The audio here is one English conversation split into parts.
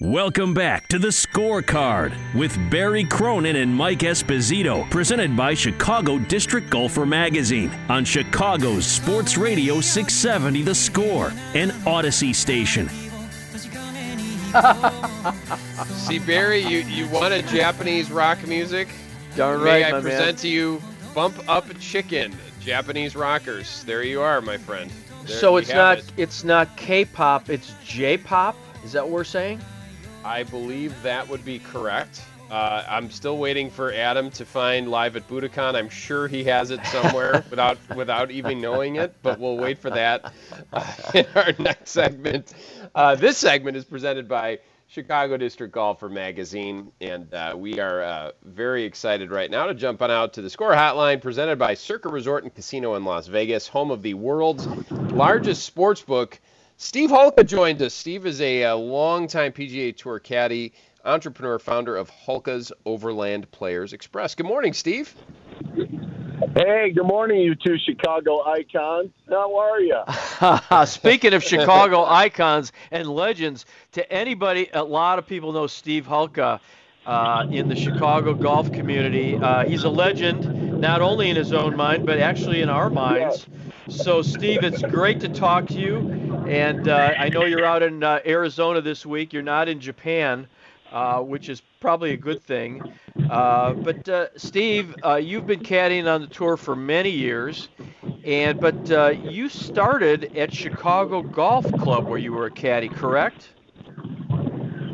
Welcome back to the scorecard with Barry Cronin and Mike Esposito, presented by Chicago District Golfer Magazine on Chicago's Sports Radio 670 The Score and Audacy Station. See, Barry, you, you wanted Japanese rock music? Darn right, May I my present man. to you Bump of Chicken, Japanese rockers. There you are, my friend. There So it's not it. it's not K-pop, it's J-pop. Is that what we're saying? I believe that would be correct. Uh, I'm still waiting for Adam to find live at Budokan. I'm sure he has it somewhere without without even knowing it, but we'll wait for that uh, in our next segment. Uh, this segment is presented by Chicago District Golfer Magazine, and uh, we are uh, very excited right now to jump on out to the score hotline presented by Circa Resort and Casino in Las Vegas, home of the world's largest sports book. Steve Hulka joined us. Steve is a, uh longtime PGA Tour caddy, entrepreneur, founder of Hulka's Overland Players Express. Good morning, Steve. Hey, good morning, you two Chicago icons. How are you? Speaking of Chicago icons and legends, to anybody, a lot of people know Steve Hulka uh, in the Chicago golf community. Uh, he's a legend, not only in his own mind, but actually in our minds. So, Steve, it's great to talk to you. And uh, I know you're out in uh, Arizona this week. You're not in Japan, uh, which is probably a good thing. Uh, but uh, Steve, uh, you've been caddying on the tour for many years, and but you started at Chicago Golf Club where you were a caddy, correct?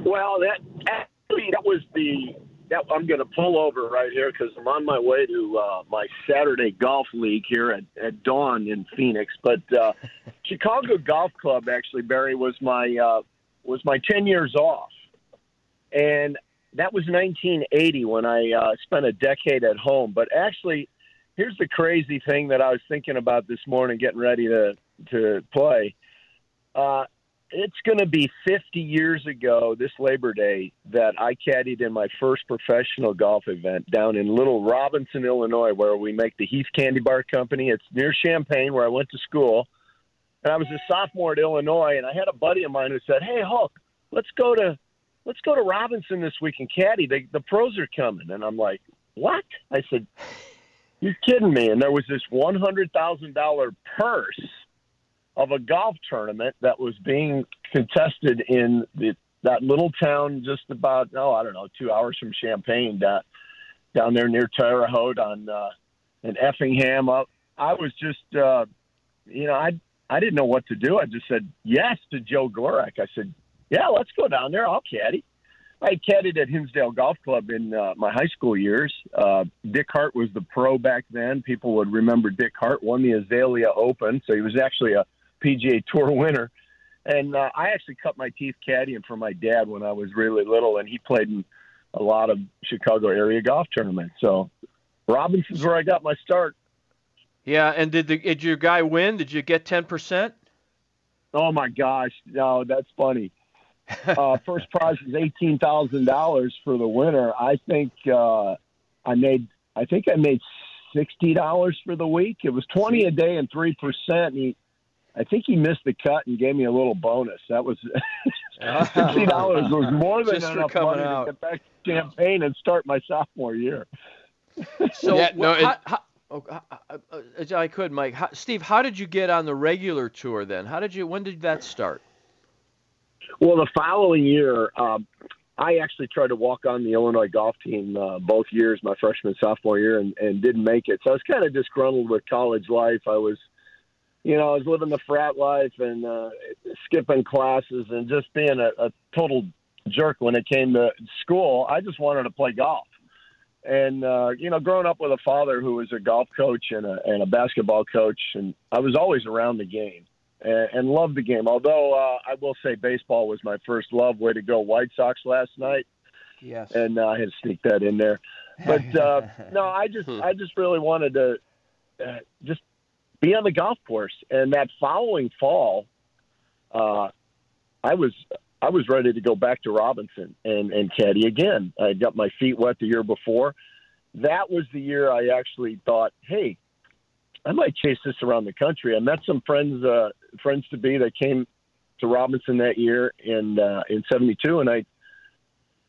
Well, that actually that was the that I'm going to pull over right here because I'm on my way to uh, my Saturday golf league here at, at dawn in Phoenix. But uh, Chicago Golf Club actually, Barry, was my uh, was my 10 years off, and that was 1980 when I uh, spent a decade at home. But actually, here's the crazy thing that I was thinking about this morning, getting ready to to play. Uh, it's going to be 50 years ago this Labor Day that I caddied in my first professional golf event down in Little Robinson, Illinois, where we make the Heath Candy Bar Company. It's near Champaign, where I went to school. And I was a sophomore at Illinois, and I had a buddy of mine who said, "Hey, Hulk, let's go to let's go to Robinson this week and caddy. They, the pros are coming." And I'm like, "What?" I said, "You're kidding me!" And there was this one hundred thousand dollar purse of a golf tournament that was being contested in the, that little town just about oh I don't know two hours from Champaign down down there near Terre Haute on uh, in Effingham. Up, I was just uh, you know I I didn't know what to do. I just said yes to Joe Gorek. I said yeah let's go down there. I'll caddy. I caddied at Hinsdale Golf Club in uh, my high school years. Uh, Dick Hart was the pro back then. People would remember Dick Hart won the Azalea Open, so he was actually a PGA Tour winner. And uh, I actually cut my teeth caddying for my dad when I was really little, and he played in a lot of Chicago area golf tournaments. So Robinson's where I got my start. Yeah, and did the did your guy win? Did you get ten percent? Oh my gosh, no, that's funny. uh, first prize was eighteen thousand dollars for the winner. I think uh, I made. I think I made sixty dollars for the week. It was twenty a day and three percent. He, I think he missed the cut and gave me a little bonus. That was sixty dollars was more than Just enough money out. to get back to Champaign and start my sophomore year. So Yeah, no, it- how, how, oh, uh, uh, uh, I could, Mike. How, Steve, how did you get on the regular tour then? How did you? When did that start? Well, the following year, um, I actually tried to walk on the Illinois golf team uh, both years, my freshman sophomore year, and, and didn't make it. So I was kind of disgruntled with college life. I was, you know, I was living the frat life and uh, skipping classes and just being a, a total jerk when it came to school. I just wanted to play golf. And uh, you know, growing up with a father who was a golf coach and a, and a basketball coach, and I was always around the game and, and loved the game. Although uh, I will say baseball was my first love. Way to go, White Sox last night. Yes. And uh, I had to sneak that in there. But uh, no, I just I just really wanted to uh, just be on the golf course. And that following fall, uh, I was I was ready to go back to Robinson and and caddy again. I got my feet wet the year before. That was the year I actually thought, hey, I might chase this around the country. I met some friends, uh, friends to be that came to Robinson that year in uh, in '72, and I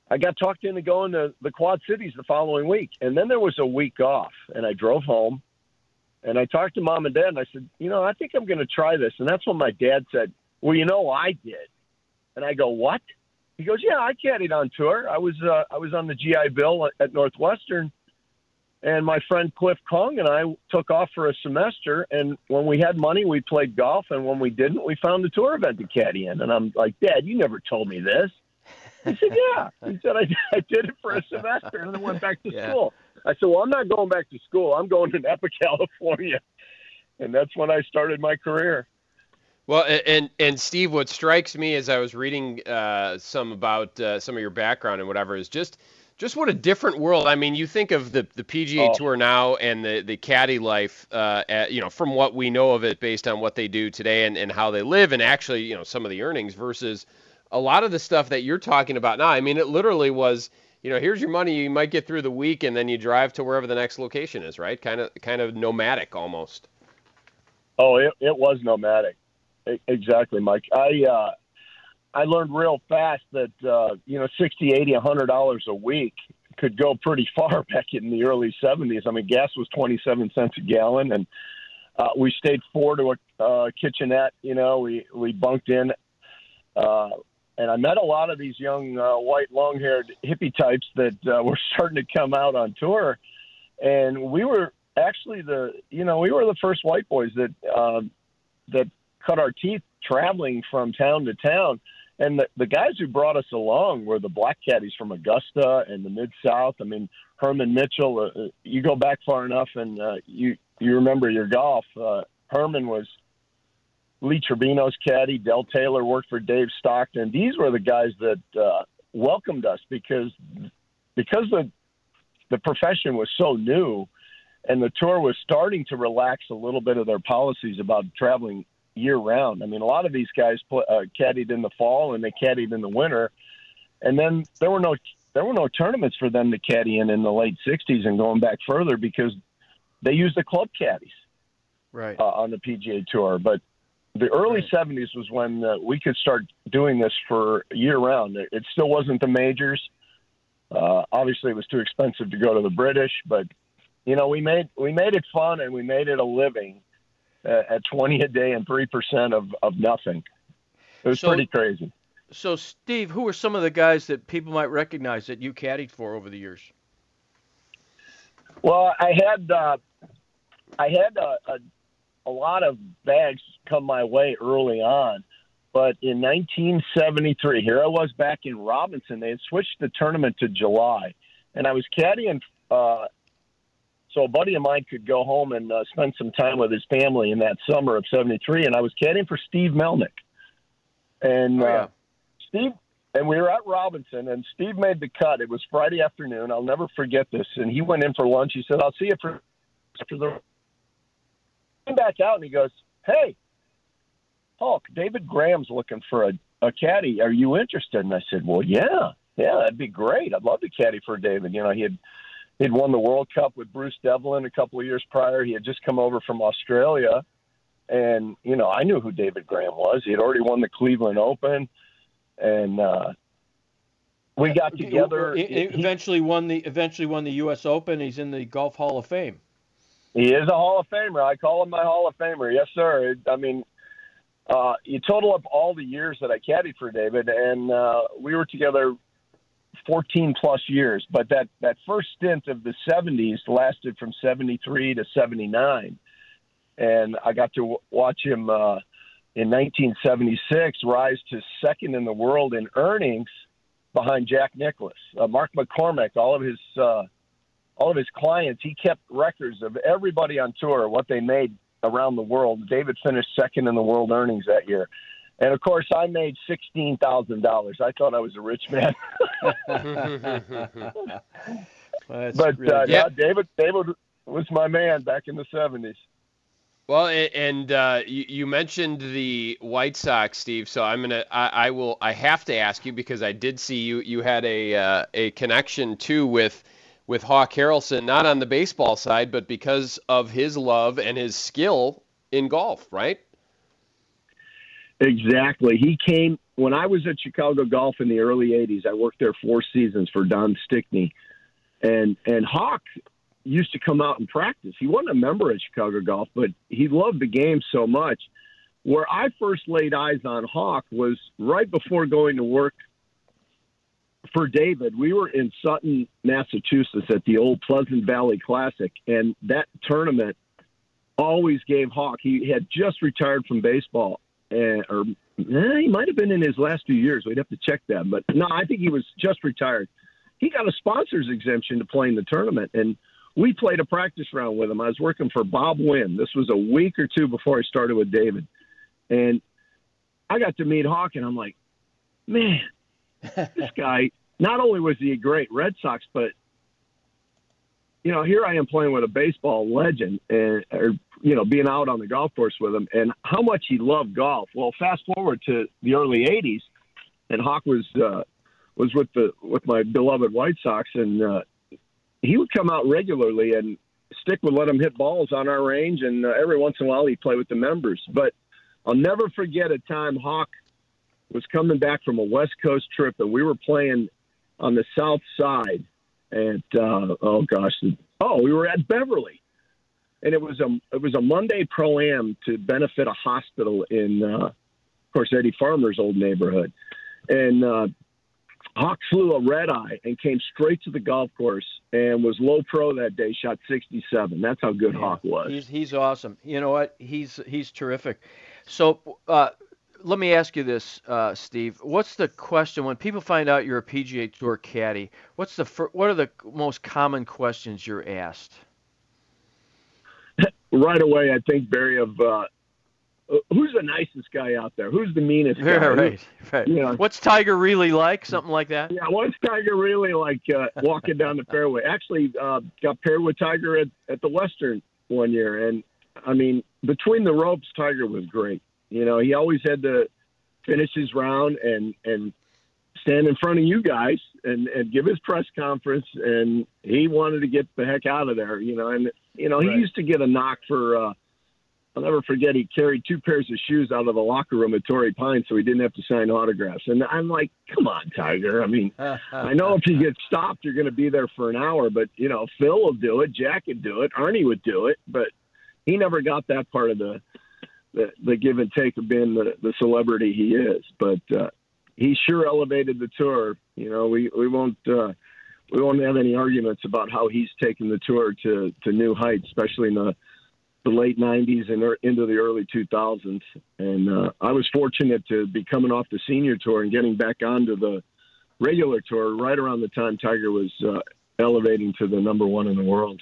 I got talked into going to the Quad Cities the following week, and then there was a week off, and I drove home, and I talked to mom and dad, and I said, you know, I think I'm going to try this, and that's when my dad said, well, you know, I did, and I go, what? He goes, yeah, I caddied on tour. I was uh, I was on the GI Bill at Northwestern and my friend Cliff Kong and I took off for a semester. And when we had money, we played golf. And when we didn't, we found a tour event to caddy in. And I'm like, Dad, you never told me this. He said, Yeah. He said, I, I did it for a semester and then went back to yeah. school. I said, Well, I'm not going back to school. I'm going to Napa, California. And that's when I started my career. Well, and and Steve, what strikes me as I was reading uh, some about uh, some of your background and whatever is just just what a different world. I mean, you think of the the PGA oh. Tour now and the the caddy life, uh, at, you know, from what we know of it, based on what they do today and and how they live, and actually, you know, some of the earnings versus a lot of the stuff that you're talking about now. I mean, it literally was. You know, here's your money. You might get through the week, and then you drive to wherever the next location is. Right? Kind of, kind of nomadic almost. Oh, it, it was nomadic. Exactly, Mike. I uh, I learned real fast that uh, you know sixty, eighty, a hundred dollars a week could go pretty far back in the early seventies. I mean, gas was twenty seven cents a gallon, and uh, we stayed four to a uh, kitchenette. You know, we we bunked in, uh, and I met a lot of these young uh, white long haired hippie types that uh, were starting to come out on tour, and we were actually the you know we were the first white boys that uh, that cut our teeth traveling from town to town and the, the guys who brought us along were the black caddies from Augusta and the Mid South. I mean, Herman Mitchell. Uh, uh, you go back far enough, and uh, you you remember your golf. Uh, Herman was Lee Trevino's caddy. Del Taylor worked for Dave Stockton. These were the guys that uh, welcomed us because because the the profession was so new, and the tour was starting to relax a little bit of their policies about traveling year round. I mean, a lot of these guys play, uh, caddied in the fall and they caddied in the winter, and then there were no there were no tournaments for them to caddy in in the late '60s and going back further because they used the club caddies right uh, on the PGA Tour. But the early right. '70s was when uh, we could start doing this for year round. It, it still wasn't the majors. Uh, obviously, it was too expensive to go to the British, but you know we made we made it fun and we made it a living at 20 a day and 3% of, of nothing. It was so, pretty crazy. So, Steve, who are some of the guys that people might recognize that you caddied for over the years? Well, I had uh, I had a, a, a lot of bags come my way early on, but in 1973, here I was back in Robinson. They had switched the tournament to July, and I was caddying uh, so a buddy of mine could go home and uh, spend some time with his family in that summer of '73, and I was caddying for Steve Melnyk, and oh, yeah. uh, Steve. And we were at Robinson, and Steve made the cut. It was Friday afternoon. I'll never forget this. And he went in for lunch. He said, "I'll see you for after the." Came back out, and he goes, "Hey, Hulk, David Graham's looking for a, a caddy. Are you interested?" And I said, "Well, yeah, yeah, that'd be great. I'd love to caddy for David. You know, he had He'd won the World Cup with Bruce Devlin a couple of years prior. He had just come over from Australia. And, you know, I knew who David Graham was. He had already won the Cleveland Open. And, uh, we got together. He, he eventually won the eventually won the U.S. Open. He's in the Golf Hall of Fame. He is a Hall of Famer. I call him my Hall of Famer. Yes, sir. I mean, uh, you total up all the years that I caddied for David, and uh, we were together 14 plus years, but that that first stint of the 70s lasted from 73 to 79, and I got to w- watch him uh, in 1976 rise to second in the world in earnings behind Jack Nicklaus, uh, Mark McCormack, all of his uh, all of his clients. He kept records of everybody on tour what they made around the world. David finished second in the world earnings that year. And of course, I made sixteen thousand dollars. I thought I was a rich man. but really uh, Yeah. yeah, David, David was my man back in the seventies. Well, and uh, you, you mentioned the White Sox, Steve. So I'm gonna, I, I will, I have to ask you because I did see you. You had a uh, a connection too with with Hawk Harrelson, not on the baseball side, but because of his love and his skill in golf, right? Exactly. He came when I was at Chicago Golf in the early '80s. I worked there four seasons for Don Stickney, and and Hawk used to come out and practice. He wasn't a member at Chicago Golf, but he loved the game so much. Where I first laid eyes on Hawk was right before going to work for David. We were in Sutton, Massachusetts at the old Pleasant Valley Classic, and that tournament always gave Hawk. He had just retired from baseball, and, or eh, he might have been in his last few years. We'd have to check that, but no, I think he was just retired. He got a sponsor's exemption to play in the tournament, and we played a practice round with him. I was working for Bob Wynn. This was a week or two before I started with David, and I got to meet Hawk, and I'm like, man, this guy. Not only was he a great Red Sox, but you know, here I am playing with a baseball legend, and or you know, being out on the golf course with him, and how much he loved golf. Well, fast forward to the early '80s, and Hawk was uh, was with the with my beloved White Sox, and uh, he would come out regularly, and Stick would let him hit balls on our range, and uh, every once in a while he'd play with the members. But I'll never forget a time Hawk was coming back from a West Coast trip, and we were playing on the South Side at uh, oh gosh, oh we were at Beverly, and it was a it was a Monday pro am to benefit a hospital in, uh, of course, Eddie Farmer's old neighborhood, and uh, Hawk flew a red eye and came straight to the golf course and was low pro that day, shot 67. That's how good Hawk was. He's he's awesome. You know what? He's he's terrific. So uh, let me ask you this, uh, Steve. What's the question when people find out you're a PGA Tour caddy? What's the fir- what are the most common questions you're asked? right away, I think Barry of uh, who's the nicest guy out there? Who's the meanest guy? right, right. Yeah. What's Tiger really like? Something like that. Yeah, what's Tiger really like uh, walking down the fairway? Actually, uh, got paired with Tiger at, at the Western one year, and I mean, between the ropes, Tiger was great. You know, he always had to finish his round and and stand in front of you guys and and give his press conference, and he wanted to get the heck out of there. You know, and you know he Right. used to get a knock for. uh I'll never forget. He carried two pairs of shoes out of the locker room at Torrey Pine, so he didn't have to sign autographs. And I'm like, "Come on, Tiger! I mean, I know if you get stopped, you're going to be there for an hour, but you know, Phil will do it, Jack would do it, Arnie would do it, but he never got that part of the the, the give and take of being the, the celebrity he is. But uh, he sure elevated the tour. You know, we we won't uh, we won't have any arguments about how he's taken the tour to to new heights, especially in the the late 90s and into the early 2000s. And uh, I was fortunate to be coming off the senior tour and getting back onto the regular tour right around the time Tiger was uh, elevating to the number one in the world.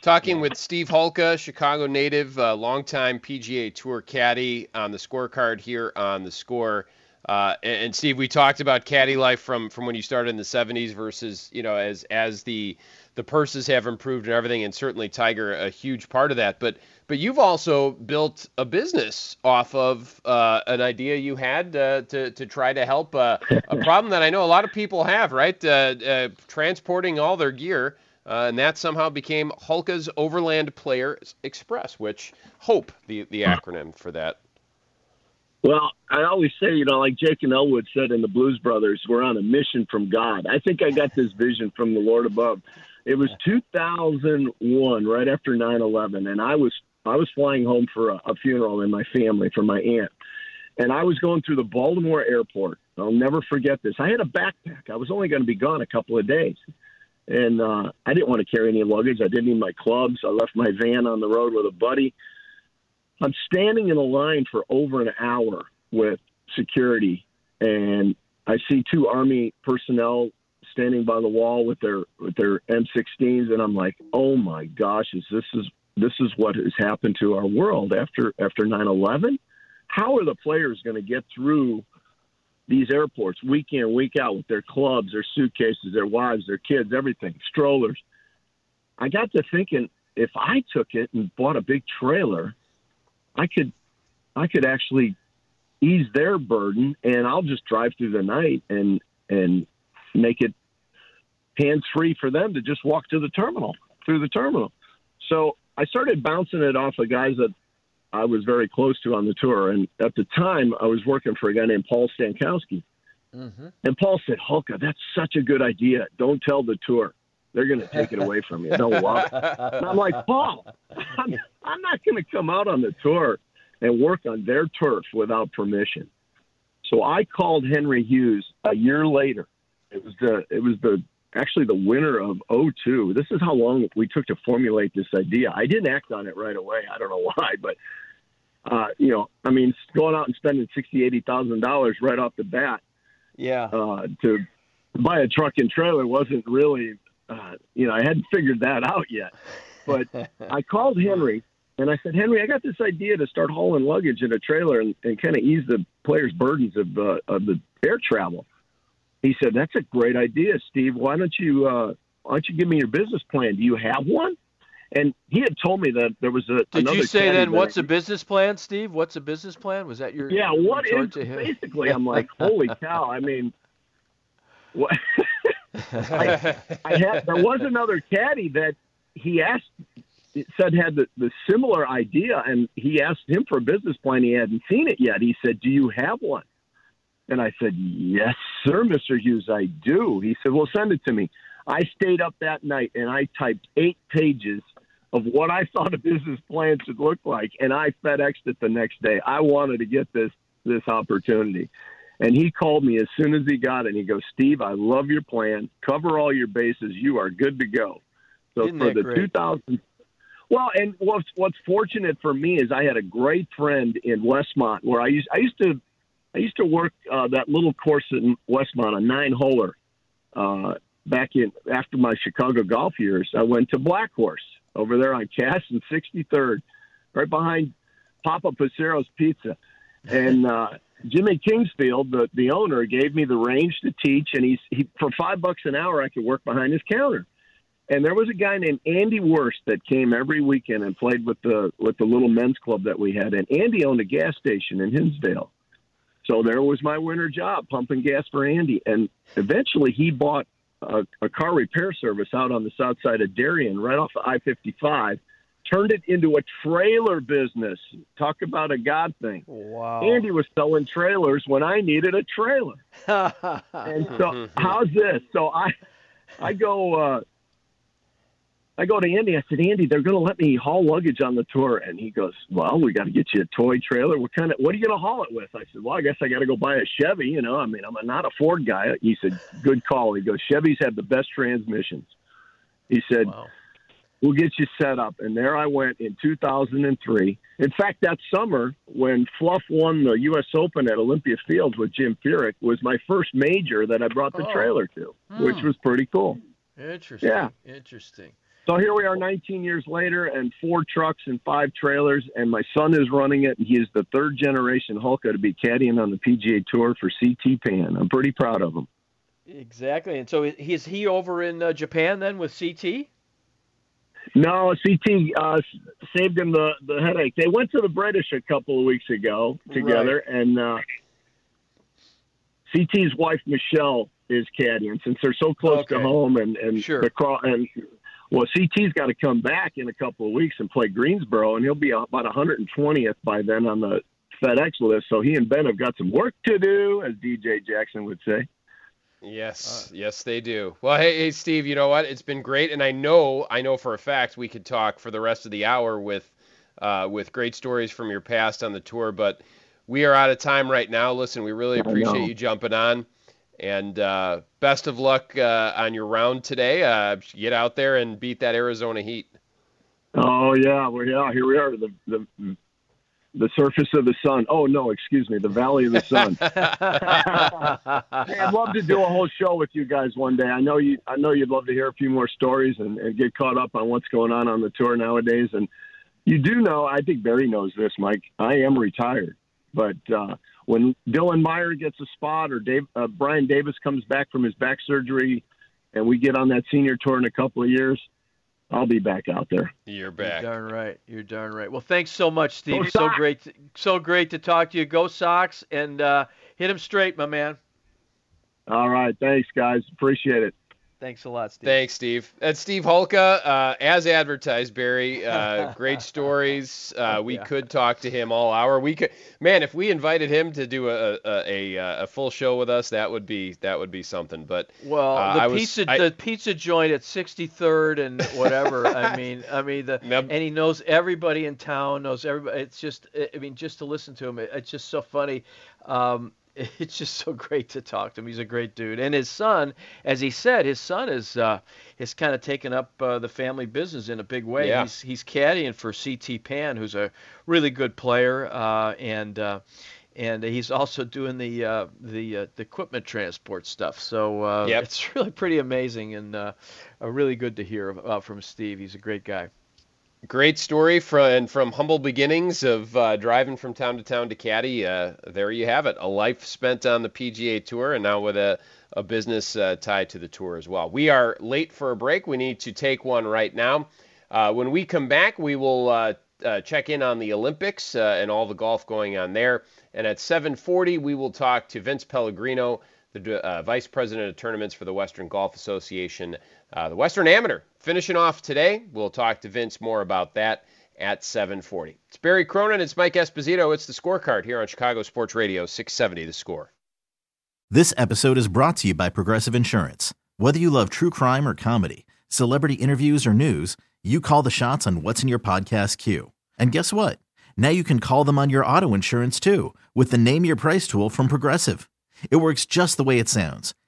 Talking with Steve Hulka, Chicago native, uh, longtime PGA Tour caddy on the scorecard here on the score. Uh, and, and Steve, we talked about caddy life from, from when you started in the 70s versus you know as as the the purses have improved and everything, and certainly Tiger a huge part of that. But but you've also built a business off of uh, an idea you had uh, to to try to help uh, a problem that I know a lot of people have, right? Uh, uh, transporting all their gear. Uh, and that somehow became Hulka's Overland Players Express, which Hope, the, the acronym for that. Well, I always say, you know, like Jake and Elwood said in the Blues Brothers, we're on a mission from God. I think I got this vision from the Lord above. It was 2001, right after 9/11, and I was I was flying home for a, a funeral in my family for my aunt, and I was going through the Baltimore airport I'll never forget this. I had a backpack. I was only going to be gone a couple of days. And uh, I didn't want to carry any luggage. I didn't need my clubs. I left my van on the road with a buddy. I'm standing in a line for over an hour with security, and I see two Army personnel standing by the wall with their with their M16s, and I'm like, oh my gosh, is this is this is what has happened to our world after after 9/11? How are the players going to get through these airports week in week out with their clubs, their suitcases, their wives, their kids, everything, strollers? I got to thinking, if I took it and bought a big trailer, I could I could actually ease their burden, and I'll just drive through the night and and make it hands free for them to just walk to the terminal through the terminal. So I started bouncing it off of guys that I was very close to on the tour, and at the time I was working for a guy named Paul Stankowski. Mm-hmm. And Paul said, Hulka, that's such a good idea. Don't tell the tour. They're going to take it away from you. Don't love it. And I'm like, Paul, I'm, I'm not going to come out on the tour and work on their turf without permission. So I called Henry Hughes a year later. It was the it was the actually the winner of 02. This is how long we took to formulate this idea. I didn't act on it right away. I don't know why, but uh, you know, I mean, going out and spending sixty, eighty thousand dollars right off the bat, yeah, uh, to buy a truck and trailer wasn't really, uh, you know, I hadn't figured that out yet. But I called Henry and I said, Henry, I got this idea to start hauling luggage in a trailer and, and kind of ease the players' burdens of uh, of the air travel. He said, "That's a great idea, Steve. Why don't you uh, why don't you give me your business plan? Do you have one?" And he had told me that there was a. Did you say then? What's a busin's plan, Steve? What's a business plan? Was that your? Yeah. What is basically? I'm like, holy cow! I mean, what? I, I had there was another caddy that he asked said had the, the similar idea, and he asked him for a business plan. He hadn't seen it yet. He said, "Do you have one?" And I said, Yes, sir, Mr. Hughes, I do. He said, Well, send it to me. I stayed up that night and I typed eight pages of what I thought a business plan should look like, and I FedExed it the next day. I wanted to get this this opportunity. And he called me as soon as he got it. And he goes, Steve, I love your plan. Cover all your bases. You are good to go. So Isn't for the great? 2000, well, and what's what's fortunate for me is I had a great friend in Westmont where I used I used to I used to work uh, that little course in Westmont, a nine holer. Uh, back in after my Chicago golf years, I went to Black Horse over there on Cass and 63rd, right behind Papa Passero's Pizza. And uh, Jimmy Kingsfield, the the owner, gave me the range to teach, and he's he for five bucks an hour I could work behind his counter. And there was a guy named Andy Worst that came every weekend and played with the with the little men's club that we had. And Andy owned a gas station in Hinsdale. So there was my winter job, pumping gas for Andy. And eventually he bought a, a car repair service out on the south side of Darien, right off of I 55, turned it into a trailer business. Talk about a God thing. Wow. Andy was selling trailers when I needed a trailer. and so, how's this? So I, I go, uh, I go to Andy. I said, Andy, they're going to let me haul luggage on the tour, and he goes, Well, we got to get you a toy trailer. What kind of? What are you going to haul it with? I said, Well, I guess I got to go buy a Chevy. You know, I mean, I'm not a Ford guy. He said, Good call. He goes, Chevys have the best transmissions. He said, wow. We'll get you set up. And there I went in 2003. In fact, that summer when Fluff won the U.S. Open at Olympia Fields with Jim Furyk was my first major that I brought the Oh. trailer to, Hmm. which was pretty cool. Interesting. Yeah. Interesting. So here we are 19 years later and four trucks and five trailers, and my son is running it, and he is the third generation Hulka to be caddying on the PGA Tour for CT Pan. I'm pretty proud of him. Exactly. And so is he over in uh, Japan then with CT? No, CT uh, saved him the, the headache. They went to the British a couple of weeks ago together, and uh, CT's wife Michelle is caddying since they're so close to home, and and Sure. the and well, CT's got to come back in a couple of weeks and play Greensboro, and he'll be about 120th by then on the FedEx list. So he and Ben have got some work to do, as DJ Jackson would say. Yes, yes, they do. Well, hey, hey, Steve, you know what? It's been great, and I know, I know for a fact we could talk for the rest of the hour with, uh, with great stories from your past on the tour. But we are out of time right now. Listen, we really appreciate you jumping on. And uh, best of luck uh, on your round today. Uh, get out there and beat that Arizona Heat. Oh yeah, well yeah, here we are. The the the surface of the sun. Oh no, excuse me, the valley of the sun. hey, I'd love to do a whole show with you guys one day. I know you. I know you'd love to hear a few more stories and, and get caught up on what's going on on the tour nowadays. And you do know, I think Barry knows this, Mike. I am retired, but uh, when Dylan Meyer gets a spot or Dave, uh, Brian Davis comes back from his back surgery, and we get on that senior tour in a couple of years I'll be back out there. You're back. You're darn right. You're darn right. Well, thanks so much, Steve. so great, to, so great to talk to you. Go Sox and uh, hit them straight, my man. All right. Thanks, guys. Appreciate it. Thanks a lot, Steve. Thanks, Steve. That's Steve Hulka, uh, as advertised, Barry. Uh, great stories. Uh, we yeah. could talk to him all hour. We could, man, if we invited him to do a a, a, a full show with us, that would be that would be something. But well, uh, the pizza I, the pizza joint at 63rd and whatever. I mean, I mean the and he knows everybody in town, knows everybody. It's just, I mean, just to listen to him, it's just so funny. Um, it's just so great to talk to him. He's a great dude, and his son, as he said, his son is uh, has kind of taken up uh, the family business in a big way. Yeah. He's he's caddying for CT Pan, who's a really good player, uh, and uh, and he's also doing the uh, the, uh, the equipment transport stuff. So uh, yep. it's really pretty amazing and uh, really good to hear about from Steve. He's a great guy. Great story from from humble beginnings of uh, driving from town to town to caddy. Uh, there you have it, a life spent on the PGA Tour, and now with a a business uh, tied to the tour as well. We are late for a break. We need to take one right now. Uh, when we come back, we will uh, uh, check in on the Olympics and all the golf going on there. And at 7:40, we will talk to Vince Pellegrino, the vice president of tournaments for the Western Golf Association, Uh, the Western Amateur finishing off today. We'll talk to Vince more about that at 7:40. It's Barry Cronin. It's Mike Esposito. It's the scorecard here on Chicago Sports Radio 670. The Score. This episode is brought to you by Progressive Insurance. Whether you love true crime or comedy, celebrity interviews or news, you call the shots on what's in your podcast queue. And guess what? Now you can call them on your auto insurance too with the Name Your Price tool from Progressive. It works just the way it sounds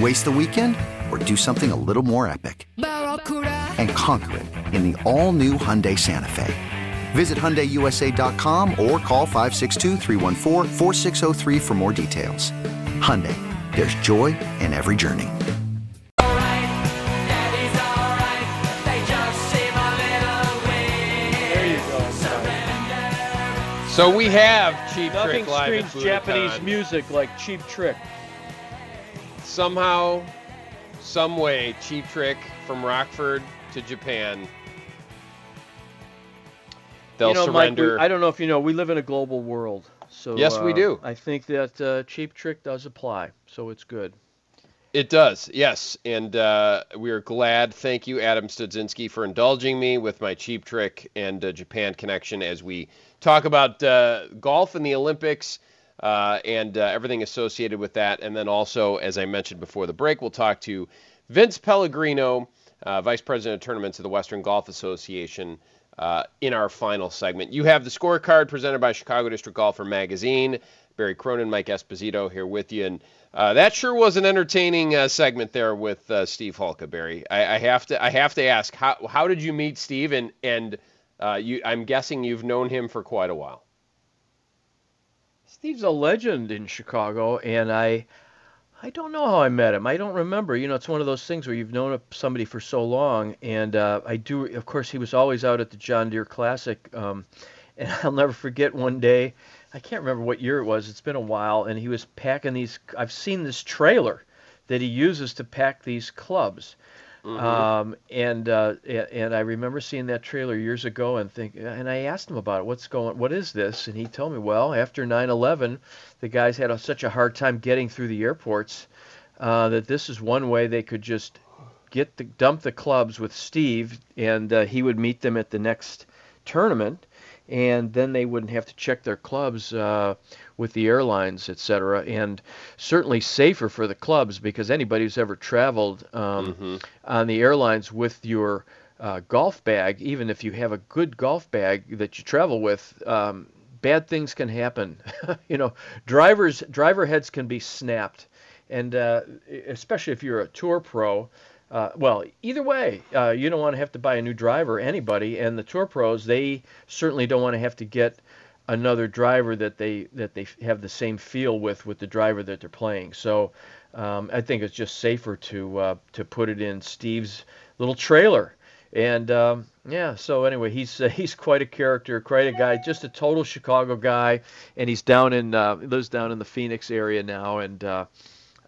Waste the weekend or do something a little more epic? And conquer it in the all-new Hyundai Santa Fe. Visit HyundaiUSA.com or call 562 for more details. Hyundai, there's joy in every journey. There you go. So we have Cheap Nothing Trick live screams Japanese music like Cheap Trick somehow, some way, Cheap Trick from Rockford to Japan. They'll you know, surrender. Mike, we, I don't know if you know, we live in a global world. So yes, uh, we do. I think that uh, Cheap Trick does apply, so it's good. It does, yes. And uh, we are glad. Thank you, Adam Studzinski, for indulging me with my cheap trick and uh, Japan connection as we talk about uh, golf and the Olympics uh, and uh, everything associated with that. And then also, as I mentioned before the break, we'll talk to Vince Pellegrino, uh, Vice President of Tournaments of the Western Golf Association. in our final segment, you have the scorecard presented by Chicago District Golfer Magazine. Barry Cronin, Mike Esposito here with you, and uh, that sure was an entertaining uh, segment there with uh, Steve Hulka, Barry. I, I, have to I have to ask how how did you meet Steve and and uh, you I'm guessing you've known him for quite a while. Steve's a legend in Chicago, and I I don't know how I met him. I don't remember. You know, it's one of those things where you've known somebody for so long, and uh, I do. Of course, he was always out at the John Deere Classic, um, and I'll never forget one day. I can't remember what year it was. It's been a while, and he was packing these. I've seen this trailer that he uses to pack these clubs. Mm-hmm. Um, and uh, and I remember seeing that trailer years ago and think and I asked him about it. What's going? What is this? And he told me, well, after 9/11, the guys had a, such a hard time getting through the airports uh, that this is one way they could just get the dump the clubs with Steve, and uh, he would meet them at the next tournament and then they wouldn't have to check their clubs uh, with the airlines, et cetera, and certainly safer for the clubs because anybody who's ever traveled um, mm-hmm. on the airlines with your uh, golf bag, even if you have a good golf bag that you travel with, um, bad things can happen. you know, drivers driver heads can be snapped, and uh, especially if you're a tour pro. Uh, well, either way, uh, you don't want to have to buy a new driver, anybody, and the tour pros they certainly don't want to have to get another driver that they that they have the same feel with with the driver that they're playing. So um, I think it's just safer to uh, to put it in Steve's little trailer. And um, yeah, so anyway, he's uh, he's quite a character, quite a guy, just a total Chicago guy, and he's down in uh, lives down in the Phoenix area now, and uh,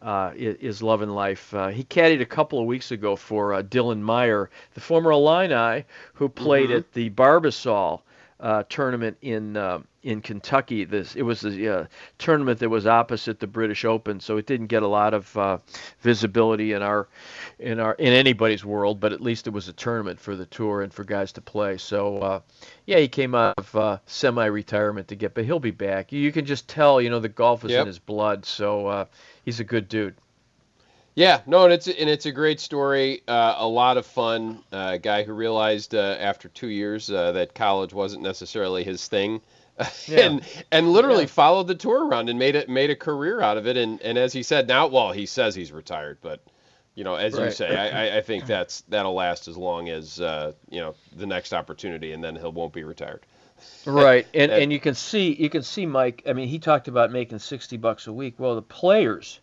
uh, is loving life. Uh, he caddied a couple of weeks ago for uh, Dylan Meyer, the former Illini, who played mm-hmm. at the Barbasol uh, tournament in uh, in Kentucky. This it was a uh, tournament that was opposite the British Open, so it didn't get a lot of uh, visibility in our in our in anybody's world. But at least it was a tournament for the tour and for guys to play. So uh, yeah, he came out of uh, semi-retirement to get, but he'll be back. You, you, can just tell, you know, the golf is yep. in his blood. So uh, he's a good dude. Yeah, no, and it's and it's a great story. Uh, a lot of fun. Uh, a guy who realized uh, after two years uh, that college wasn't necessarily his thing, yeah. and and literally yeah. followed the tour around and made it made a career out of it. And and as he said, now well, he says he's retired, but you know, as right. you say, I, I think that's that'll last as long as uh, you know the next opportunity, and then he won't be retired. Right, and and you can see you can see Mike. I mean, he talked about making sixty bucks a week. Well, the players,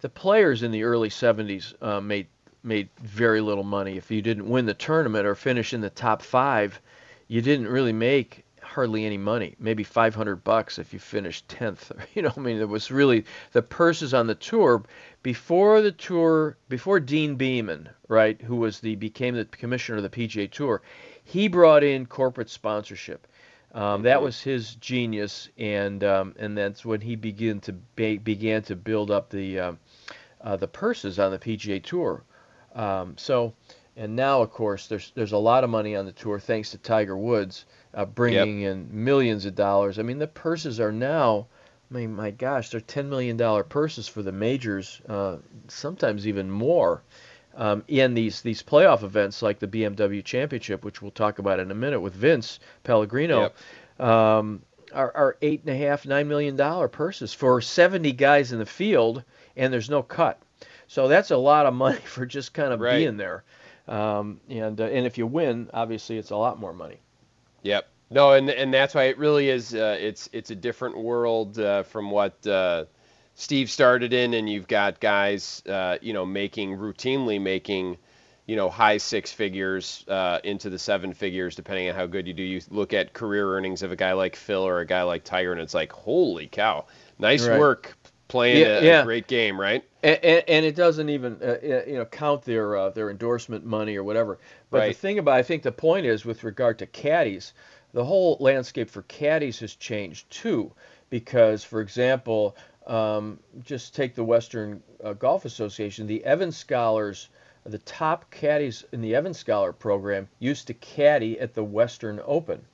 the players in the early '70s uh, made made very little money. If you didn't win the tournament or finish in the top five, you didn't really make hardly any money. Maybe 500 bucks if you finished 10th. You know, I mean, it was really the purses on the tour before the tour, before Deane Beman, right, who was the became the commissioner of the PGA Tour. He brought in corporate sponsorship. Um, that was his genius, and um, and that's when he began to be, began to build up the uh, uh, the purses on the PGA Tour. Um, so, and now of course there's there's a lot of money on the tour thanks to Tiger Woods uh, bringing yep. in millions of dollars. I mean the purses are now, I mean my gosh, they're ten million dollar purses for the majors, uh, sometimes even more um, in these these playoff events like the BMW Championship, which we'll talk about in a minute with Vince Pellegrino, yep. um, are, are eight and a half nine million dollar purses for 70 guys in the field, and there's no cut. So that's a lot of money for just kind of right. being there. Um, and uh, and if you win, obviously it's a lot more money. Yep. No, and and that's why it really is. Uh, it's it's a different world uh, from what uh, Steve started in, and you've got guys, uh, you know, making routinely making, you know, high six figures uh, into the seven figures, depending on how good you do. You look at career earnings of a guy like Phil or a guy like Tiger, and it's like, holy cow, nice right. work playing yeah, a, yeah. a, great game, right? And, and, and it doesn't even, uh, uh, you know, count their uh, their endorsement money or whatever. But right. the thing about, I think the point is, with regard to caddies, the whole landscape for caddies has changed too, because, for example um, just take the Western uh, Golf Association. The Evans Scholars, the top caddies in the Evans Scholar program, used to caddy at the Western Open,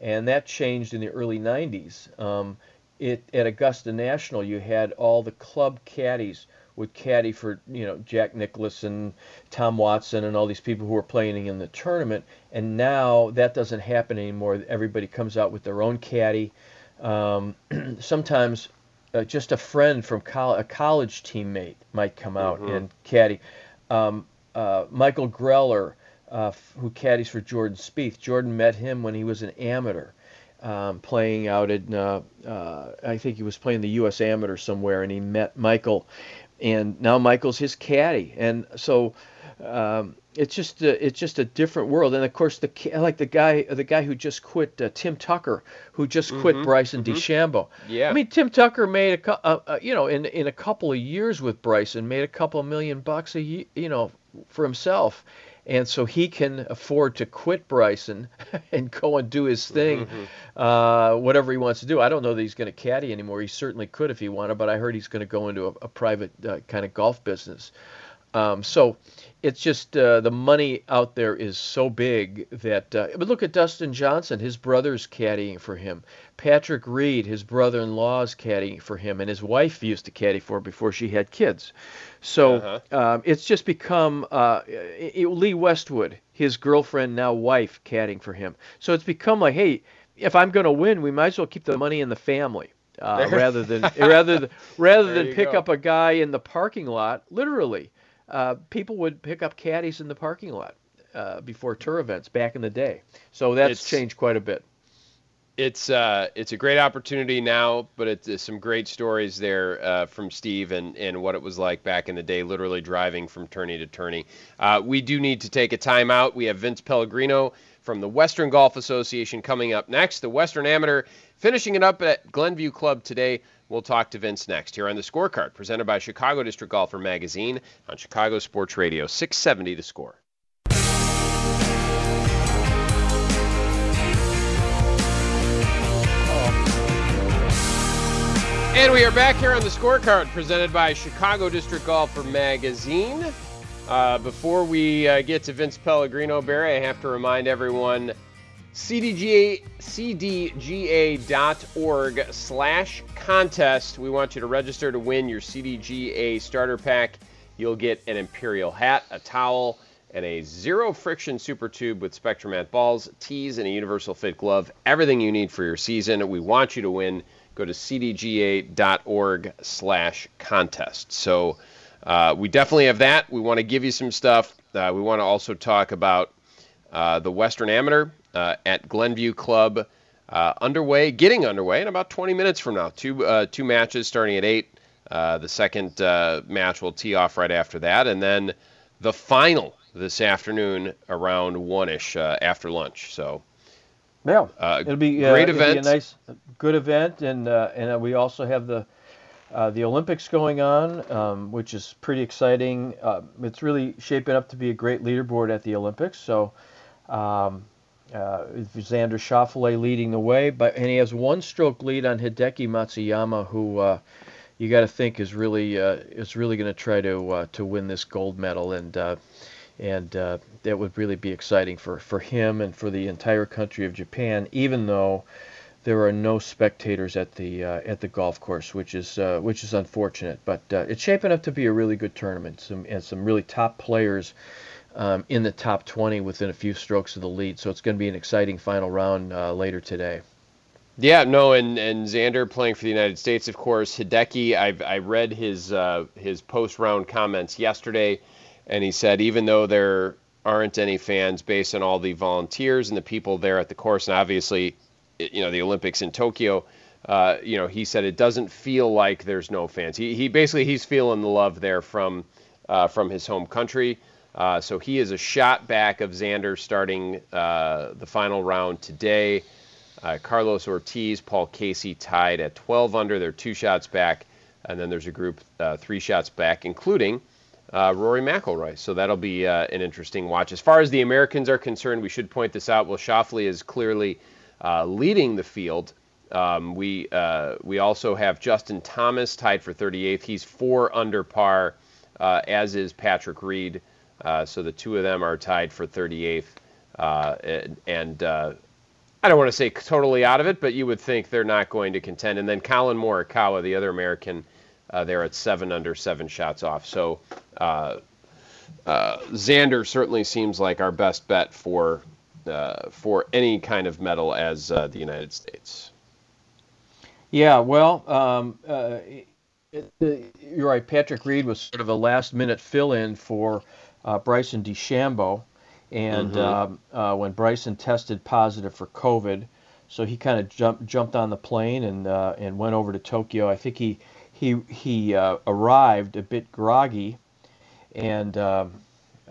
and that changed in the early 90s. Um, it, at Augusta National, you had all the club caddies would caddy for you know Jack Nicklaus and Tom Watson and all these people who were playing in the tournament, and now that doesn't happen anymore. Everybody comes out with their own caddy. Um, sometimes uh, just a friend from col- a college teammate might come out Mhm. and caddy. Um, uh, Michael Greller, uh, who caddies for Jordan Spieth. Jordan met him when he was an amateur, um, playing out in uh, uh, I think he was playing the U.S. Amateur somewhere, and he met Michael, and now Michael's his caddy, and so. Um, it's just a, it's just a different world, and of course the like the guy the guy who just quit uh, Tim Tucker, who just quit Mhm, Bryson mhm. DeChambeau. Yeah. I mean, Tim Tucker made a, cou- uh, uh, you know, in in a couple of years with Bryson, made a couple of million bucks a you know, for himself, and so he can afford to quit Bryson and go and do his thing, uh, whatever he wants to do. I don't know that he's going to caddy anymore. He certainly could if he wanted, but I heard he's going to go into a, a private uh, kind of golf business. Um, so it's just uh, the money out there is so big that. Uh, but look at Dustin Johnson, his brother's caddying for him. Patrick Reed, his brother-in-law's caddying for him, and his wife used to caddy for him before she had kids. So Uh-huh. um, it's just become uh, i- i- Lee Westwood, his girlfriend now wife, caddying for him. So it's become like, hey, if I'm going to win, we might as well keep the money in the family. Uh, rather than rather than rather There than pick go. up a guy in the parking lot, literally, uh, people would pick up caddies in the parking lot uh, before tour events back in the day. So that's It's- changed quite a bit. it's uh, it's a great opportunity now, but it's, some great stories there uh, from Steve and, and what it was like back in the day, literally driving from tourney to tourney. Uh, we do need to take a timeout. We have Vince Pellegrino from the Western Golf Association coming up next. The Western Amateur finishing it up at Glenview Club today. We'll talk to Vince next here on the scorecard, presented by Chicago District Golfer Magazine on Chicago Sports Radio 670 The score. And we are back here on the scorecard presented by Chicago District Golfer Magazine. Uh, before we uh, get to Vince Pellegrino, Barry, I have to remind everyone CDGA, cdga.org slash contest. We want you to register to win your CDGA starter pack. You'll get an Imperial hat, a towel, and a zero friction super tube with Spectromat balls, tees, and a universal fit glove. Everything you need for your season. We want you to win. Go to cdga.org slash contest. So uh, we definitely have that. We want to give you some stuff. Uh, we want to also talk about uh, the Western Amateur uh, at Glenview Club uh, underway, getting underway in about 20 minutes from now. Two uh, two matches starting at eight. Uh, the second uh, match will tee off right after that, and then the final this afternoon around one ish uh, after lunch. So Yeah, Uh, it'll be great it'll be event. a nice, good event, and uh, and uh, we also have the uh, the Olympics going on, um, which is pretty exciting. Uh, it's really shaping up to be a great leaderboard at the Olympics. So, um, uh, Xander Schauffele leading the way, but and he has one stroke lead on Hideki Matsuyama, who uh, you got to think is really uh, is really going to try to to win this gold medal, and and that would really be exciting for for him and for the entire country of Japan, even though there are no spectators at the uh, at the golf course, which is uh, which is unfortunate. But uh, it's shaping up to be a really good tournament, some and some really top players um, in the top 20 within a few strokes of the lead. So it's going to be an exciting final round uh, later today. Yeah, no, and and Xander playing for the United States, of course. Hideki, I've I read his uh, his post round comments yesterday, and he said even though there aren't any fans based on all the volunteers and the people there at the course, and obviously, you know, the Olympics in Tokyo, uh, you know, he said it doesn't feel like there's no fans. He he basically he's feeling the love there from uh, from his home country. Uh, so he is a shot back of Xander starting uh, the final round today. Uh, Carlos Ortiz, Paul Casey tied at 12 under. They're two shots back, and then there's a group uh, three shots back, including uh, Rory McIlroy. So that'll be an interesting watch. As far as the Americans are concerned, we should point this out. Will Schauffele is clearly uh, leading the field Um, we uh, we also have Justin Thomas tied for 38th. He's four under par, uh, as is Patrick Reed. Uh, so the two of them are tied for 38th. Uh, and, uh, I don't want to say totally out of it, but you would think they're not going to contend. And then Collin Morikawa, the other American, uh, they're at seven under, seven shots off. So Xander certainly seems like our best bet for for any kind of medal as the United States. Yeah, well, um, uh, it, it, you're right. Patrick Reed was sort of a last-minute fill-in for uh, Bryson DeChambeau, and mm-hmm. um, uh, when Bryson tested positive for COVID, so he kind of jumped jumped on the plane and uh, and went over to Tokyo. I think he he he uh, arrived a bit groggy, and. Um,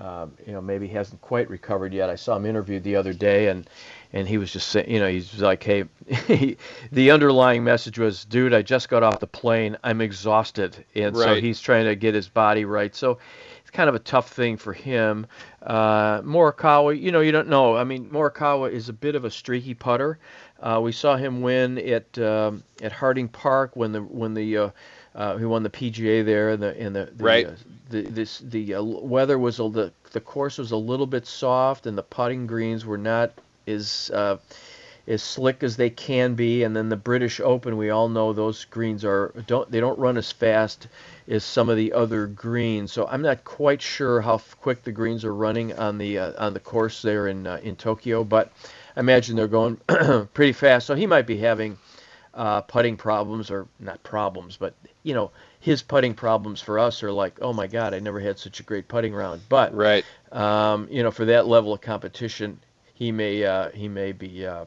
um, you know, maybe hasn't quite recovered yet. I saw him interviewed the other day, and and he was just saying, you know, he's like, hey, he, the underlying message was, dude, I just got off the plane, I'm exhausted, and right. so he's trying to get his body right. So it's kind of a tough thing for him. Uh, Morikawa, you know, you don't know. I mean, Morikawa is a bit of a streaky putter. Uh, we saw him win at um, at Harding Park when the when the uh, he won the PGA there, and the and the, the right. Uh, the this the uh, weather was a, the the course was a little bit soft, and the putting greens were not as uh, as slick as they can be. And then the British Open, we all know those greens are don't they don't run as fast as some of the other greens. So I'm not quite sure how quick the greens are running on the uh, on the course there in uh, in Tokyo, but I imagine they're going pretty fast. So he might be having uh, putting problems, or not problems, but you know his putting problems for us are like, oh my God, I never had such a great putting round. But right, um, you know, for that level of competition, he may uh, he may be uh,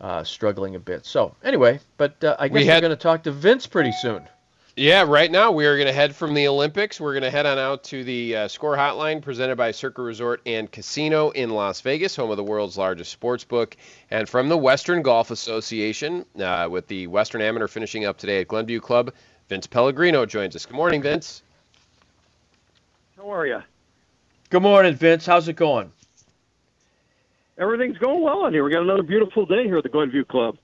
uh, struggling a bit. So anyway, but uh, I guess we are going to talk to Vince pretty soon. Yeah, right now we are going to head from the Olympics. We're going to head on out to the uh, Score Hotline presented by Circa Resort and Casino in Las Vegas, home of the world's largest sports book, and from the Western Golf Association, uh, with the Western Amateur finishing up today at Glenview Club. Vince Pellegrino joins us. Good morning, Vince. How are you? Good morning, Vince. How's it going? Everything's going well out here. We got another beautiful day here at the Glenview Club.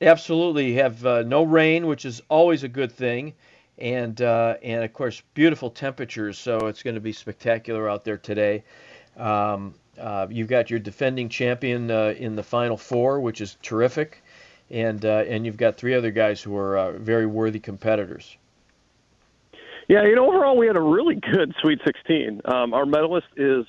Absolutely, have uh, no rain, which is always a good thing, and uh, and of course beautiful temperatures. So it's going to be spectacular out there today. Um, uh, you've got your defending champion uh, in the final four, which is terrific, and uh, and you've got three other guys who are uh, very worthy competitors. Yeah, you know, overall we had a really good Sweet 16. Um, our medalist is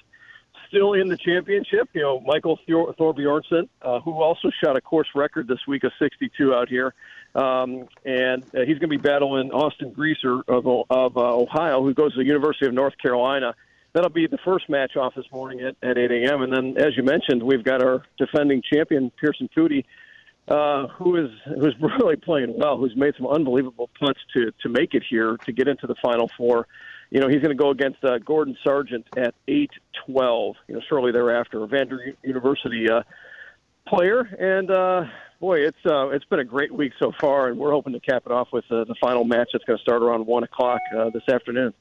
still in the championship. You know, Michael Thor- Thorbjornsen, uh, who also shot a course record this week of 62 out here. Um, and uh, he's going to be battling Austin Greaser of, of uh, Ohio, who goes to the University of North Carolina. That'll be the first match off this morning at, at 8 a.m. And then, as you mentioned, we've got our defending champion, Pierceson Coody, uh, who is who's really playing well, who's made some unbelievable putts to to make it here to get into the final four you know, he's going to go against uh, Gordon Sargent at 8-12, you know, shortly thereafter, a Vanderbilt University uh, player. And, uh, boy, it's uh, it's been a great week so far, and we're hoping to cap it off with uh, the final match that's going to start around 1 o'clock uh, this afternoon.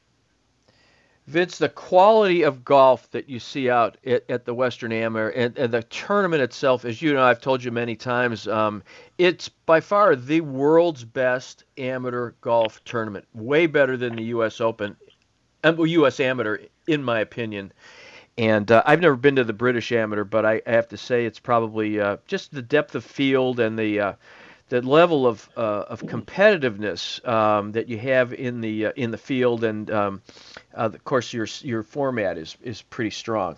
Vince, the quality of golf that you see out at, at the Western Amateur and, and, the tournament itself, as you know, I've told you many times, um, it's by far the world's best amateur golf tournament, way better than the U.S. Open U.S. Amateur, in my opinion. And uh, I've never been to the British Amateur, but I, I have to say it's probably uh, just the depth of field and the uh, the level of uh, of competitiveness um, that you have in the uh, in the field, and um, uh, of course your your format is is pretty strong.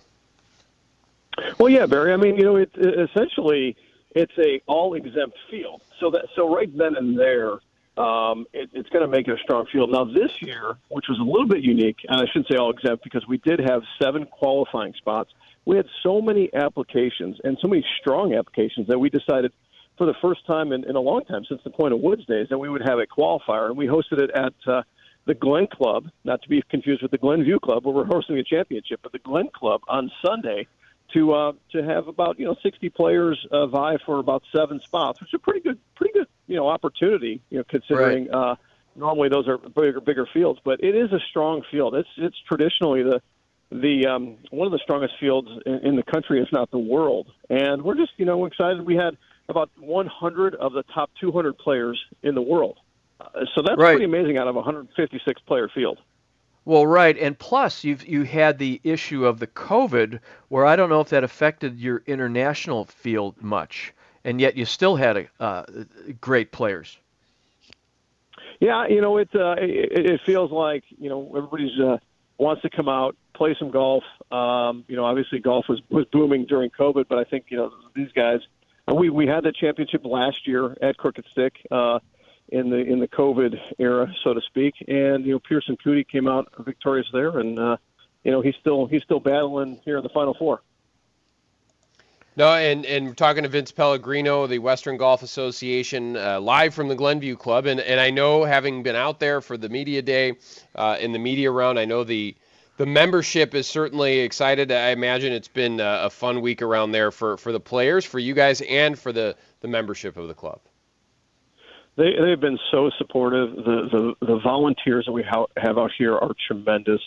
Well, yeah, Barry. I mean, you know, it, it essentially it's a all exempt field. So that so right then and there, um, it, it's going to make it a strong field. Now, this year, which was a little bit unique, and I shouldn't say all exempt because we did have seven qualifying spots. We had so many applications and so many strong applications that we decided for the first time in, in a long time since the Point O'Woods days that we would have a qualifier, and we hosted it at uh, the Glen Club, not to be confused with the Glenview Club, where we're hosting a championship, but the Glen Club on Sunday to uh, to have about you know 60 players uh, vie for about seven spots, which is a pretty good pretty good you know opportunity. You know considering right. uh, normally those are bigger bigger fields, but it is a strong field. It's it's traditionally the the um, one of the strongest fields in, in the country, if not the world. And we're just you know excited. We had about 100 of the top 200 players in the world. Uh, so that's Right. pretty amazing out of a 156 player field. Well, right, and plus you've you had the issue of the COVID, where I don't know if that affected your international field much, and yet you still had a, uh, great players. Yeah, you know, it uh, it, it feels like you know everybody's uh, wants to come out, play some golf. Um, you know, obviously golf was was booming during COVID, but I think you know these guys. We we had the championship last year at Crooked Stick uh, in the in the COVID era, so to speak, and you know Pierceson Coody came out victorious there, and uh, you know he's still he's still battling here in the final four. No, and and we're talking to Vince Pellegrino, the Western Golf Association, uh, live from the Glenview Club, and and I know having been out there for the media day, uh, in the media round, I know the the membership is certainly excited. I imagine it's been a, a fun week around there for for the players, for you guys, and for the the membership of the club. They they've been so supportive. The the, the volunteers that we ha- have out here are tremendous.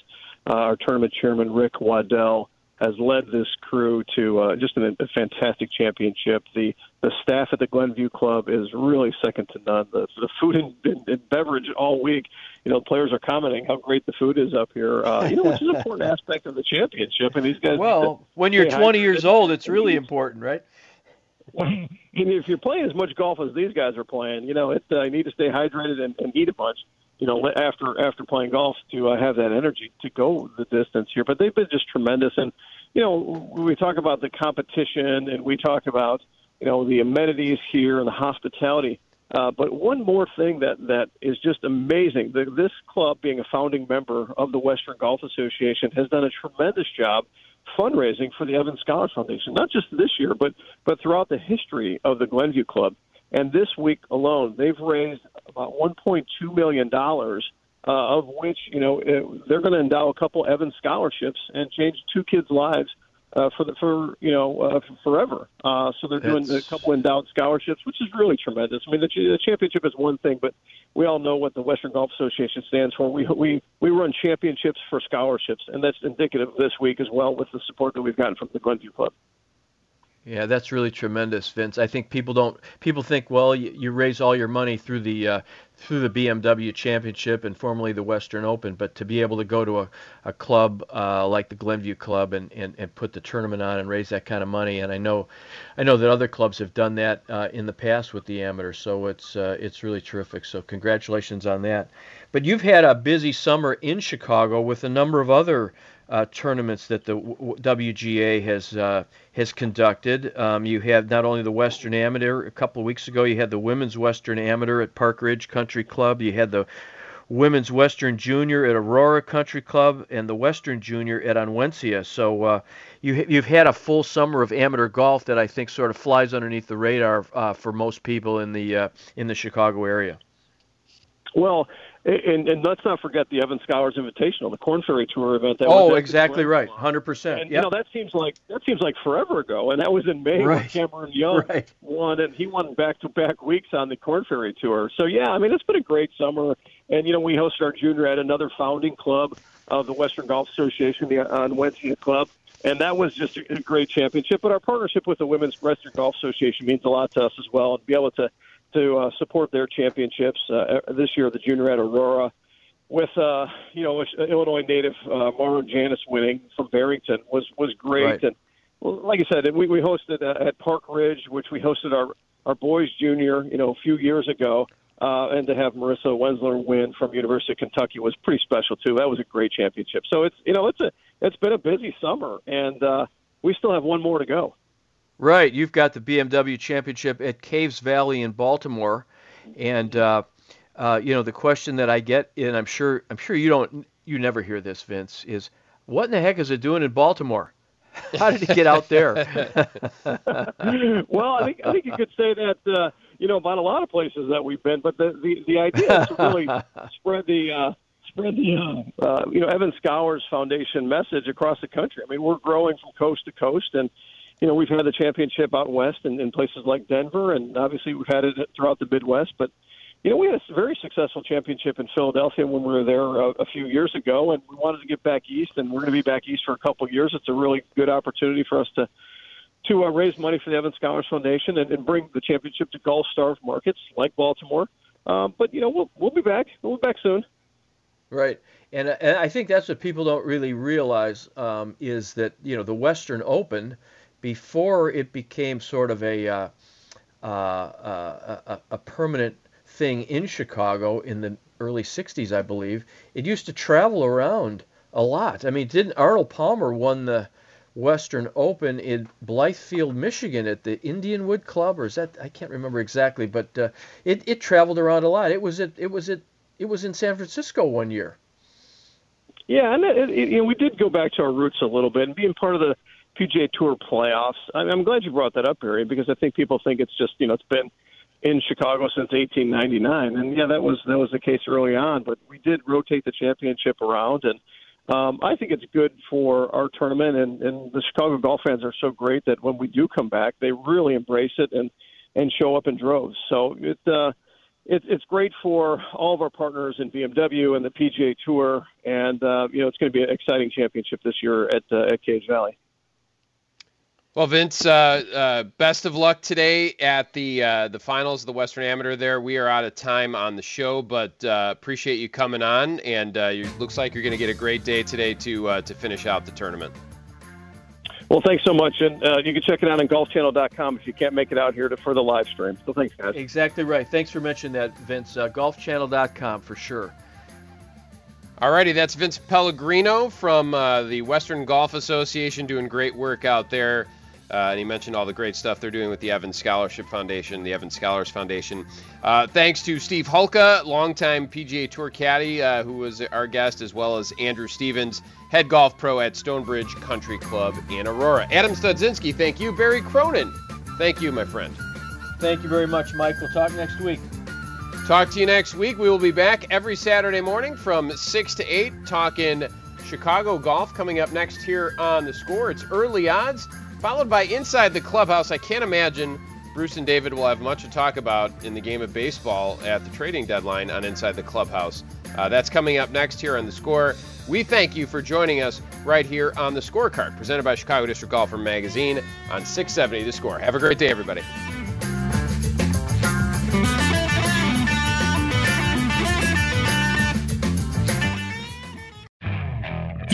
Uh, our tournament chairman Rick Waddell has led this crew to uh, just an, a fantastic championship. The the staff at the Glenview Club is really second to none. The the food and, and, and beverage all week. You know, players are commenting how great the food is up here. Uh, you know, which is an important aspect of the championship. And these guys. Well, when you're 20 years old, it's really important, right? And if you're playing as much golf as these guys are playing, you know, it, uh, you need to stay hydrated and, and eat a bunch. You know, after after playing golf to uh, have that energy to go the distance here. But they've been just tremendous, and you know, we talk about the competition and we talk about you know the amenities here and the hospitality. Uh, but one more thing that that is just amazing: the, this club, being a founding member of the Western Golf Association, has done a tremendous job fundraising for the Evans Scholar Foundation, not just this year, but but throughout the history of the Glenview Club. And this week alone, they've raised about 1.2 million dollars, uh, of which you know it, they're going to endow a couple Evans scholarships and change two kids' lives uh, for the for you know uh, forever. Uh, so they're doing a couple endowed scholarships, which is really tremendous. I mean, the, the championship is one thing, but we all know what the Western Golf Association stands for. We we we run championships for scholarships, and that's indicative of this week as well with the support that we've gotten from the Glenview Club. Yeah, that's really tremendous, Vince. I think people don't people think, well, you, you raise all your money through the uh, through the BMW Championship and formerly the Western Open, but to be able to go to a, a club uh, like the Glenview Club and, and, and put the tournament on and raise that kind of money, and I know I know that other clubs have done that uh, in the past with the amateurs, so it's uh, it's really terrific. So congratulations on that. But you've had a busy summer in Chicago with a number of other uh, tournaments that the WGA has uh, has conducted. Um, you had not only the Western Amateur a couple of weeks ago. You had the Women's Western Amateur at Park Ridge Country Club. You had the Women's Western Junior at Aurora Country Club and the Western Junior at Onwentsia. So uh, you you've had a full summer of amateur golf that I think sort of flies underneath the radar uh, for most people in the uh, in the Chicago area. Well, and, and let's not forget the Evans Scholars Invitational, the Korn Ferry Tour event. That Oh, was exactly right, hundred percent. You know that seems like that seems like forever ago, and that was in May when Cameron Young Right. won, and he won back-to-back weeks on the Korn Ferry Tour. So yeah, I mean it's been a great summer, and you know we hosted our junior at another founding club of the Western Golf Association, the uh, Onwentsia Club, and that was just a, a great championship. But our partnership with the Women's Western Golf Association means a lot to us as well, and be able to to uh, support their championships uh, this year, the junior at Aurora with uh, you know Illinois native uh, Mara Janis winning from Barrington was was great. Right. And well, like I said, we we hosted uh, at Park Ridge, which we hosted our our boys junior, you know, a few years ago. Uh, and to have Marissa Wenzler win from University of Kentucky was pretty special too. That was a great championship. So it's you know it's a it's been a busy summer, and uh, we still have one more to go. Right, you've got the BMW Championship at Caves Valley in Baltimore, and uh, uh, you know the question that I get, and I'm sure I'm sure you don't, you never hear this, Vince, is what in the heck is it doing in Baltimore? How did it get out there? well, I think I think you could say that uh, you know about a lot of places that we've been, but the the, the idea is to really spread the uh, spread the uh, uh, you know Evans Scholars Foundation message across the country. I mean, we're growing from coast to coast, and you know we've had the championship out west and in places like Denver, and obviously we've had it throughout the Midwest, but. You know, we had a very successful championship in Philadelphia when we were there a, a few years ago, and we wanted to get back east, and we're going to be back east for a couple of years. It's a really good opportunity for us to to uh, raise money for the Evans Scholars Foundation and, and bring the championship to golf star markets like Baltimore. Um, but you know, we'll we'll be back. We'll be back soon. Right, and, and I think that's what people don't really realize um, is that you know the Western Open, before it became sort of a uh, uh, uh a, a permanent thing in Chicago in the early '60s, I believe, it used to travel around a lot. I mean, didn't Arnold Palmer won the Western Open in Blythefield, Michigan, at the Indianwood Club, or is that I can't remember exactly, but uh, it it traveled around a lot. It was at it was at it was in San Francisco one year. Yeah, and it, it, you know we did go back to our roots a little bit and being part of the PGA Tour playoffs. I'm glad you brought that up, Barry, because I think people think it's just you know it's been in Chicago since 1899, and yeah, that was that was the case early on. But we did rotate the championship around and um, I think it's good for our tournament, and, and the Chicago golf fans are so great that when we do come back, they really embrace it and and show up in droves. So it, uh, it it's great for all of our partners in BMW and the PGA Tour, and uh, you know it's going to be an exciting championship this year at uh, at Caves Valley. Well, Vince, uh, uh, best of luck today at the uh, the finals of the Western Amateur. There, we are out of time on the show, but uh, appreciate you coming on, and uh, you, looks like you're going to get a great day today to uh, to finish out the tournament. Well, thanks so much, and you can check it out on GolfChannel.com if you can't make it out here to, for the live stream. So thanks, guys. Exactly right. Thanks for mentioning that, Vince. GolfChannel.com for sure. Alrighty, that's Vince Pellegrino from the Western Golf Association doing great work out there. Uh, and he mentioned all the great stuff they're doing with the Evans Scholarship Foundation, the Evans Scholars Foundation. Uh, thanks to Steve Hulka, longtime PGA Tour caddy, uh, who was our guest, as well as Andrew Stevens, head golf pro at Stonebridge Country Club in Aurora. Adam Studzinski, thank you. Barry Cronin, thank you, my friend. Thank you very much, Mike. We'll talk next week. Talk to you next week. We will be back every Saturday morning from 6 to 8 talking Chicago golf coming up next here on the score. It's early odds followed by Inside the Clubhouse. I can't imagine Bruce and David will have much to talk about in the game of baseball at the trading deadline on Inside the Clubhouse. Uh, that's coming up next here on the score. We thank you for joining us right here on the scorecard, presented by Chicago District Golfer Magazine on 670 The Score. Have a great day, everybody.